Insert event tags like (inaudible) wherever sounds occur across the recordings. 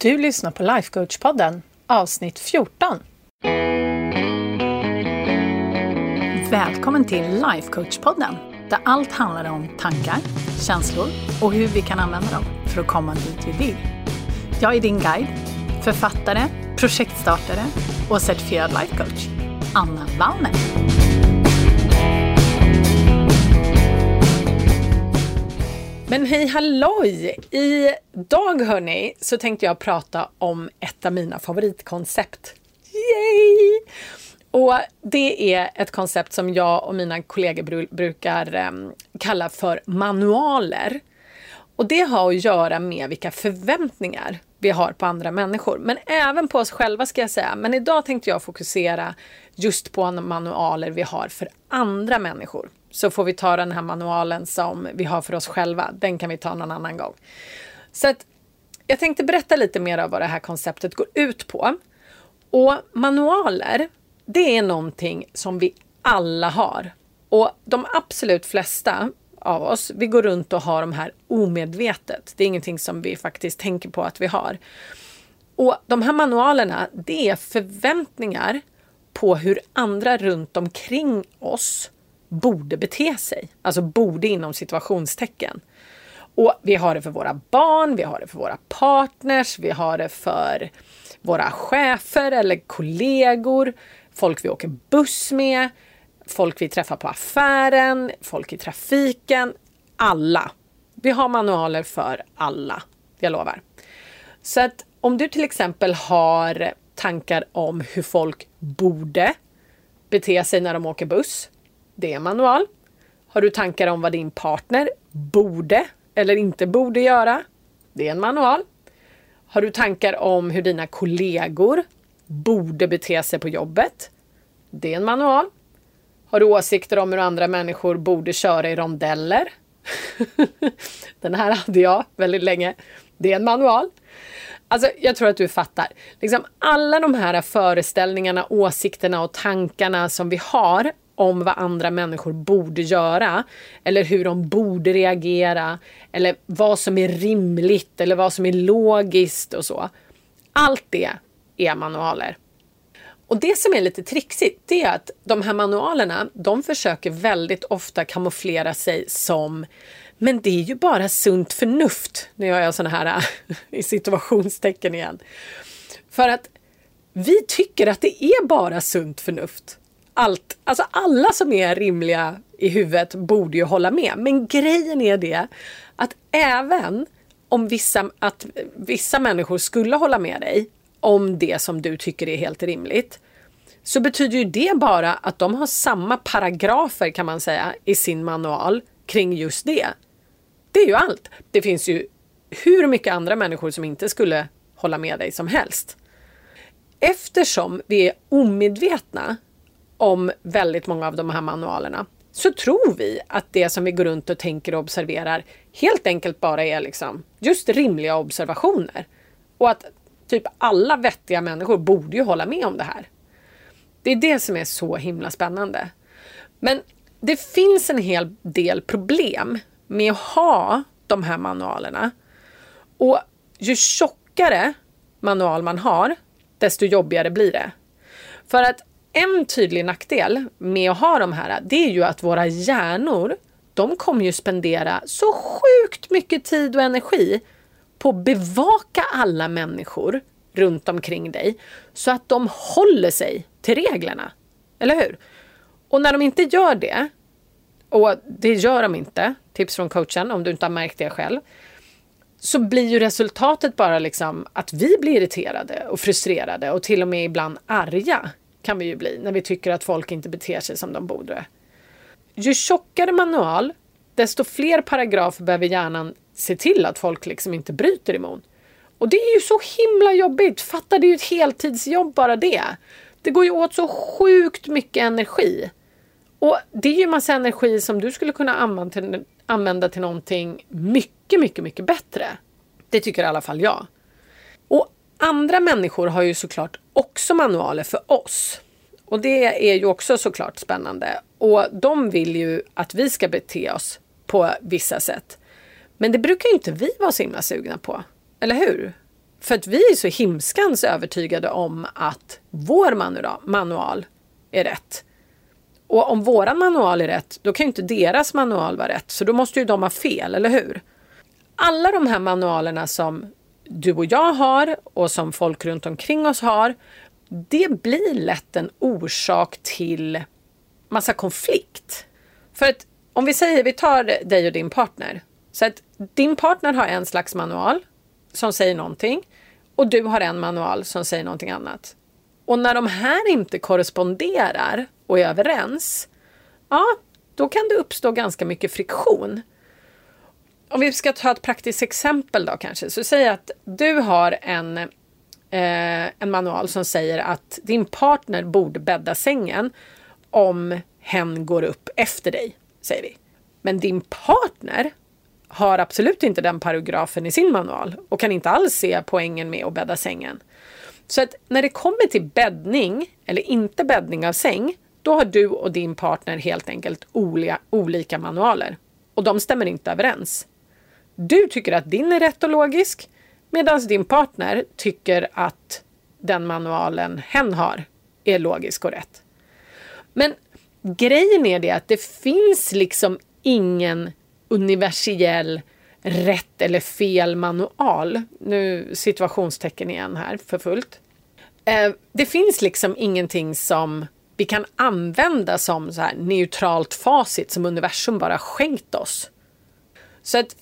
Du lyssnar på Lifecoach-podden, avsnitt 14. Välkommen till Lifecoach-podden, där allt handlar om tankar, känslor och hur vi kan använda dem för att komma dit vi vill. Jag är din guide, författare, projektstartare och certifierad lifecoach, Anna Wallner. Men hej halloj! Idag hörni så tänkte jag prata om ett av mina favoritkoncept. Yay! Och det är ett koncept som jag och mina kollegor brukar um, kalla för manualer. Och det har att göra med vilka förväntningar vi har på andra människor. Men även på oss själva ska jag säga. Men idag tänkte jag fokusera just på manualer vi har för andra människor. Så får vi ta den här manualen som vi har för oss själva. Den kan vi ta någon annan gång. Så att jag tänkte berätta lite mer om vad det här konceptet går ut på. Och manualer, det är någonting som vi alla har. Och de absolut flesta av oss, vi går runt och har de här omedvetet. Det är ingenting som vi faktiskt tänker på att vi har. Och de här manualerna, det är förväntningar på hur andra runt omkring oss borde bete sig. Alltså borde inom situationstecken. Och vi har det för våra barn, vi har det för våra partners, vi har det för våra chefer eller kollegor, folk vi åker buss med, folk vi träffar på affären, folk i trafiken. Alla. Vi har manualer för alla, jag lovar. Så att om du till exempel har tankar om hur folk borde bete sig när de åker buss, det är en manual. Har du tankar om vad din partner borde eller inte borde göra? Det är en manual. Har du tankar om hur dina kollegor borde bete sig på jobbet? Det är en manual. Har du åsikter om hur andra människor borde köra i rondeller? (laughs) Den här hade jag väldigt länge. Det är en manual. Alltså, jag tror att du fattar. Liksom alla de här föreställningarna, åsikterna och tankarna som vi har om vad andra människor borde göra eller hur de borde reagera eller vad som är rimligt eller vad som är logiskt och så. Allt det är manualer. Och det som är lite trixigt det är att de här manualerna de försöker väldigt ofta kamouflera sig som men det är ju bara sunt förnuft. Nu gör jag sådana här (laughs) i situationstecken igen. För att vi tycker att det är bara sunt förnuft allt, alltså alla som är rimliga i huvudet borde ju hålla med. Men grejen är det att även om vissa, att vissa människor skulle hålla med dig om det som du tycker är helt rimligt så betyder ju det bara att de har samma paragrafer kan man säga i sin manual kring just det. Det är ju allt. Det finns ju hur mycket andra människor som inte skulle hålla med dig som helst. Eftersom vi är omedvetna om väldigt många av de här manualerna så tror vi att det som vi går runt och tänker och observerar helt enkelt bara är liksom just rimliga observationer. Och att typ alla vettiga människor borde ju hålla med om det här. Det är det som är så himla spännande. Men det finns en hel del problem med att ha de här manualerna. Och ju tjockare manual man har, desto jobbigare blir det. För att en tydlig nackdel med att ha de här, det är ju att våra hjärnor, de kommer ju spendera så sjukt mycket tid och energi på att bevaka alla människor runt omkring dig så att de håller sig till reglerna. Eller hur? Och när de inte gör det, och det gör de inte, tips från coachen om du inte har märkt det själv, så blir ju resultatet bara liksom att vi blir irriterade och frustrerade och till och med ibland arga kan vi ju bli när vi tycker att folk inte beter sig som de borde. Ju tjockare manual, desto fler paragrafer behöver hjärnan se till att folk liksom inte bryter emot. Och det är ju så himla jobbigt. Fatta, det är ju ett heltidsjobb bara det. Det går ju åt så sjukt mycket energi. Och det är ju massa energi som du skulle kunna använda till, använda till någonting mycket, mycket, mycket bättre. Det tycker i alla fall jag. Och andra människor har ju såklart också manualer för oss. Och det är ju också såklart spännande. Och de vill ju att vi ska bete oss på vissa sätt. Men det brukar ju inte vi vara så himla sugna på. Eller hur? För att vi är så himskans övertygade om att vår manual är rätt. Och om våran manual är rätt, då kan ju inte deras manual vara rätt. Så då måste ju de ha fel, eller hur? Alla de här manualerna som du och jag har och som folk runt omkring oss har, det blir lätt en orsak till massa konflikt. För att om vi säger, vi tar dig och din partner. Så att din partner har en slags manual som säger någonting och du har en manual som säger någonting annat. Och när de här inte korresponderar och är överens, ja, då kan det uppstå ganska mycket friktion. Om vi ska ta ett praktiskt exempel då kanske, så säg att du har en, eh, en manual som säger att din partner borde bädda sängen om hen går upp efter dig, säger vi. Men din partner har absolut inte den paragrafen i sin manual och kan inte alls se poängen med att bädda sängen. Så att när det kommer till bäddning eller inte bäddning av säng, då har du och din partner helt enkelt olika, olika manualer och de stämmer inte överens. Du tycker att din är rätt och logisk medan din partner tycker att den manualen hen har är logisk och rätt. Men grejen är det att det finns liksom ingen universell rätt eller fel manual. Nu situationstecken igen här för fullt. Eh, det finns liksom ingenting som vi kan använda som så här neutralt facit som universum bara skänkt oss. Så att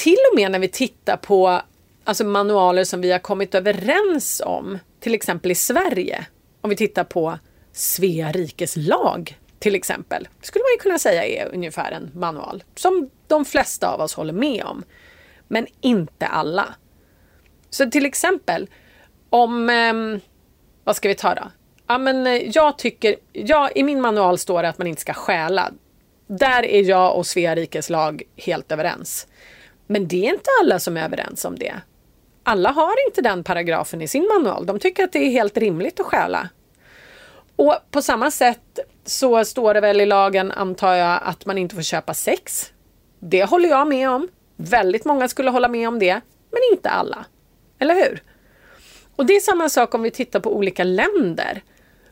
till och med när vi tittar på alltså manualer som vi har kommit överens om, till exempel i Sverige, om vi tittar på Svea rikes lag till exempel, skulle man ju kunna säga är ungefär en manual som de flesta av oss håller med om. Men inte alla. Så till exempel om, eh, vad ska vi ta då? Ja, men eh, jag tycker, ja, i min manual står det att man inte ska stjäla. Där är jag och Svea rikes lag helt överens. Men det är inte alla som är överens om det. Alla har inte den paragrafen i sin manual. De tycker att det är helt rimligt att stjäla. Och på samma sätt så står det väl i lagen, antar jag, att man inte får köpa sex. Det håller jag med om. Väldigt många skulle hålla med om det, men inte alla. Eller hur? Och det är samma sak om vi tittar på olika länder.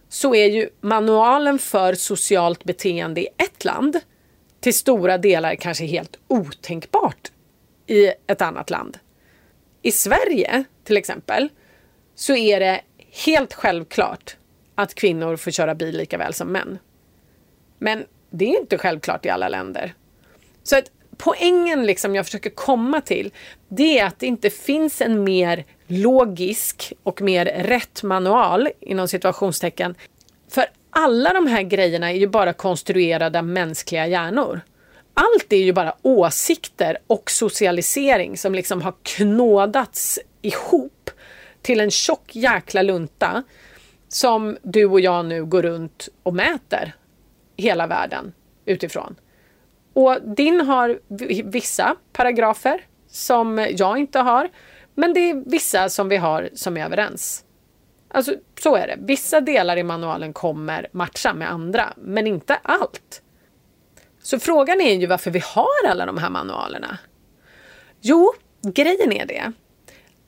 Så är ju manualen för socialt beteende i ett land till stora delar kanske helt otänkbart i ett annat land. I Sverige till exempel så är det helt självklart att kvinnor får köra bil lika väl som män. Men det är inte självklart i alla länder. Så att poängen liksom jag försöker komma till det är att det inte finns en mer logisk och mer rätt manual inom situationstecken. För alla de här grejerna är ju bara konstruerade mänskliga hjärnor. Allt är ju bara åsikter och socialisering som liksom har knådats ihop till en tjock jäkla lunta som du och jag nu går runt och mäter hela världen utifrån. Och din har vissa paragrafer som jag inte har, men det är vissa som vi har som är överens. Alltså så är det. Vissa delar i manualen kommer matcha med andra, men inte allt. Så frågan är ju varför vi har alla de här manualerna. Jo, grejen är det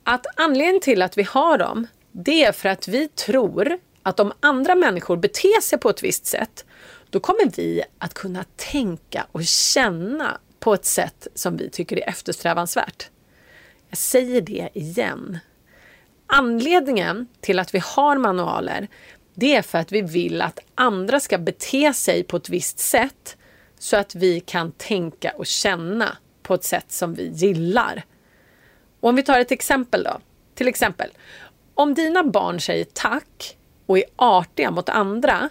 att anledningen till att vi har dem, det är för att vi tror att om andra människor beter sig på ett visst sätt, då kommer vi att kunna tänka och känna på ett sätt som vi tycker är eftersträvansvärt. Jag säger det igen. Anledningen till att vi har manualer, det är för att vi vill att andra ska bete sig på ett visst sätt så att vi kan tänka och känna på ett sätt som vi gillar. Och om vi tar ett exempel då. Till exempel, om dina barn säger tack och är artiga mot andra,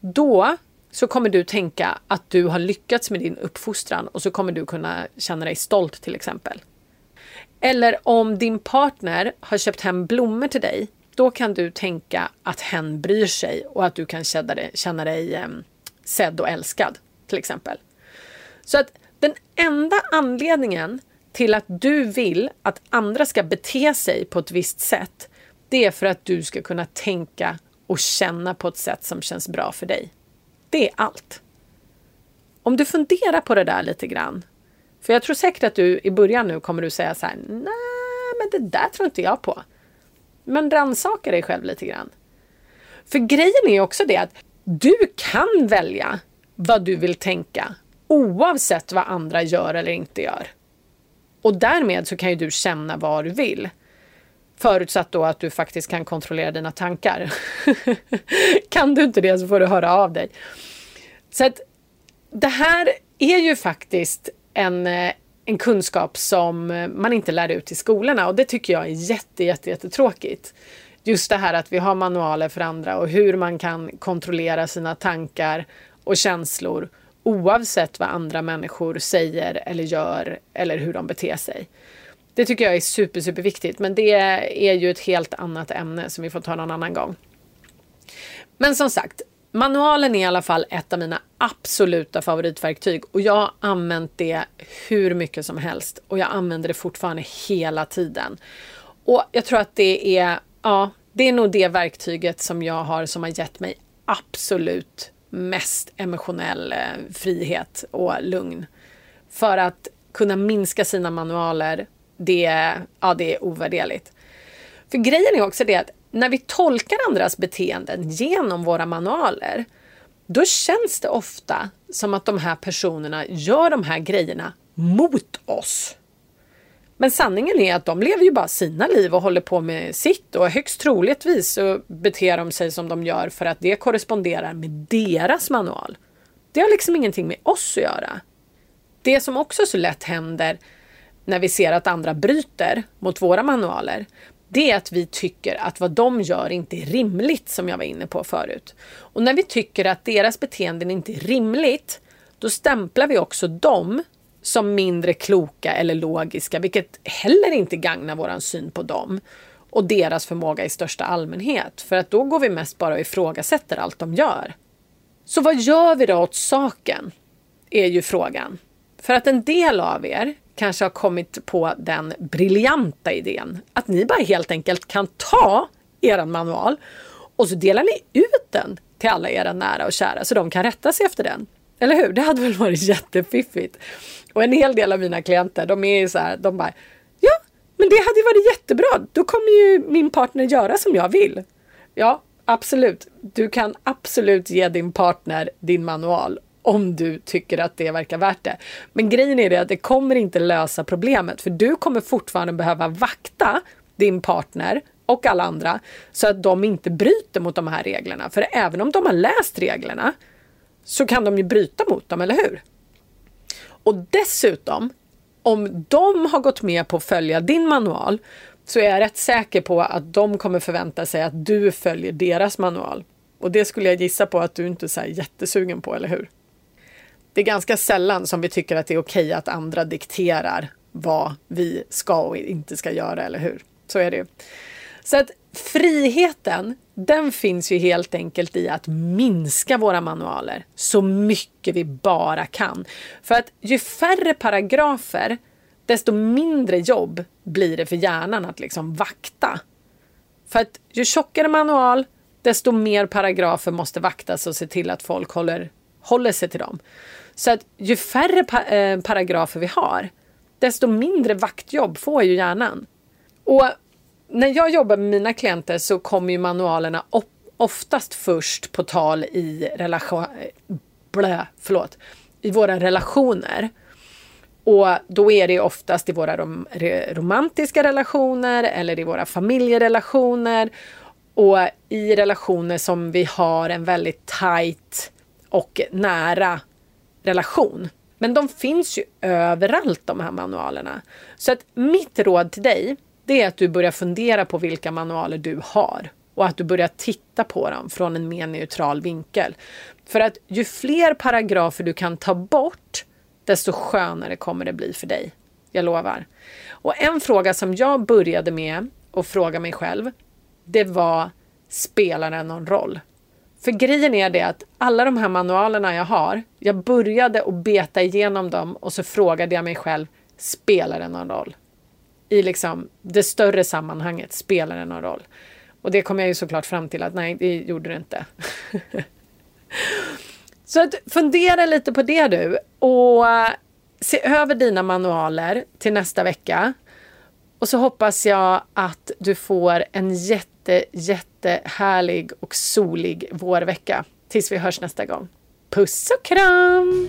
då så kommer du tänka att du har lyckats med din uppfostran och så kommer du kunna känna dig stolt till exempel. Eller om din partner har köpt hem blommor till dig, då kan du tänka att hen bryr sig och att du kan känna dig, känna dig eh, sedd och älskad till exempel. Så att den enda anledningen till att du vill att andra ska bete sig på ett visst sätt, det är för att du ska kunna tänka och känna på ett sätt som känns bra för dig. Det är allt. Om du funderar på det där lite grann. För jag tror säkert att du i början nu kommer du säga så här, nej men det där tror inte jag på. Men rannsaka dig själv lite grann. För grejen är också det att du kan välja vad du vill tänka oavsett vad andra gör eller inte gör. Och därmed så kan ju du känna vad du vill. Förutsatt då att du faktiskt kan kontrollera dina tankar. (laughs) kan du inte det så får du höra av dig. Så att det här är ju faktiskt en, eh, en kunskap som eh, man inte lär ut i skolorna och det tycker jag är jätte, jätte, jättetråkigt. Just det här att vi har manualer för andra och hur man kan kontrollera sina tankar och känslor oavsett vad andra människor säger eller gör eller hur de beter sig. Det tycker jag är super, super viktigt, men det är ju ett helt annat ämne som vi får ta någon annan gång. Men som sagt, manualen är i alla fall ett av mina absoluta favoritverktyg och jag har använt det hur mycket som helst och jag använder det fortfarande hela tiden. Och jag tror att det är, ja, det är nog det verktyget som jag har som har gett mig absolut mest emotionell eh, frihet och lugn. För att kunna minska sina manualer, det, ja, det är ovärderligt. För grejen är också det att när vi tolkar andras beteenden genom våra manualer, då känns det ofta som att de här personerna gör de här grejerna mot oss. Men sanningen är att de lever ju bara sina liv och håller på med sitt och högst troligtvis så beter de sig som de gör för att det korresponderar med deras manual. Det har liksom ingenting med oss att göra. Det som också så lätt händer när vi ser att andra bryter mot våra manualer, det är att vi tycker att vad de gör inte är rimligt som jag var inne på förut. Och när vi tycker att deras beteenden inte är rimligt, då stämplar vi också dem som mindre kloka eller logiska, vilket heller inte gagnar våran syn på dem och deras förmåga i största allmänhet. För att då går vi mest bara och ifrågasätter allt de gör. Så vad gör vi då åt saken? Är ju frågan. För att en del av er kanske har kommit på den briljanta idén att ni bara helt enkelt kan ta er manual och så delar ni ut den till alla era nära och kära så de kan rätta sig efter den. Eller hur? Det hade väl varit jättefiffigt. Och en hel del av mina klienter, de är ju så här, de bara, ja, men det hade ju varit jättebra. Då kommer ju min partner göra som jag vill. Ja, absolut. Du kan absolut ge din partner din manual om du tycker att det verkar värt det. Men grejen är det att det kommer inte lösa problemet för du kommer fortfarande behöva vakta din partner och alla andra så att de inte bryter mot de här reglerna. För även om de har läst reglerna så kan de ju bryta mot dem, eller hur? Och dessutom, om de har gått med på att följa din manual så är jag rätt säker på att de kommer förvänta sig att du följer deras manual. Och det skulle jag gissa på att du inte är så jättesugen på, eller hur? Det är ganska sällan som vi tycker att det är okej att andra dikterar vad vi ska och inte ska göra, eller hur? Så är det ju. Så att friheten, den finns ju helt enkelt i att minska våra manualer så mycket vi bara kan. För att ju färre paragrafer, desto mindre jobb blir det för hjärnan att liksom vakta. För att ju tjockare manual, desto mer paragrafer måste vaktas och se till att folk håller, håller sig till dem. Så att ju färre pa äh, paragrafer vi har, desto mindre vaktjobb får ju hjärnan. Och när jag jobbar med mina klienter så kommer ju manualerna oftast först på tal i relation... Blä! förlåt. I våra relationer. Och då är det oftast i våra rom romantiska relationer eller i våra familjerelationer. Och i relationer som vi har en väldigt tajt och nära relation. Men de finns ju överallt de här manualerna. Så att mitt råd till dig det är att du börjar fundera på vilka manualer du har och att du börjar titta på dem från en mer neutral vinkel. För att ju fler paragrafer du kan ta bort, desto skönare kommer det bli för dig. Jag lovar. Och en fråga som jag började med att fråga mig själv, det var spelar det någon roll? För grejen är det att alla de här manualerna jag har, jag började att beta igenom dem och så frågade jag mig själv, spelar det någon roll? I liksom det större sammanhanget spelar det någon roll? Och det kom jag ju såklart fram till att nej, det gjorde det inte. (laughs) Så att fundera lite på det du och eh, se över dina manualer till nästa vecka. Och så hoppas jag att du får en jätte, jättehärlig och solig vårvecka tills vi hörs nästa gång. Puss och kram!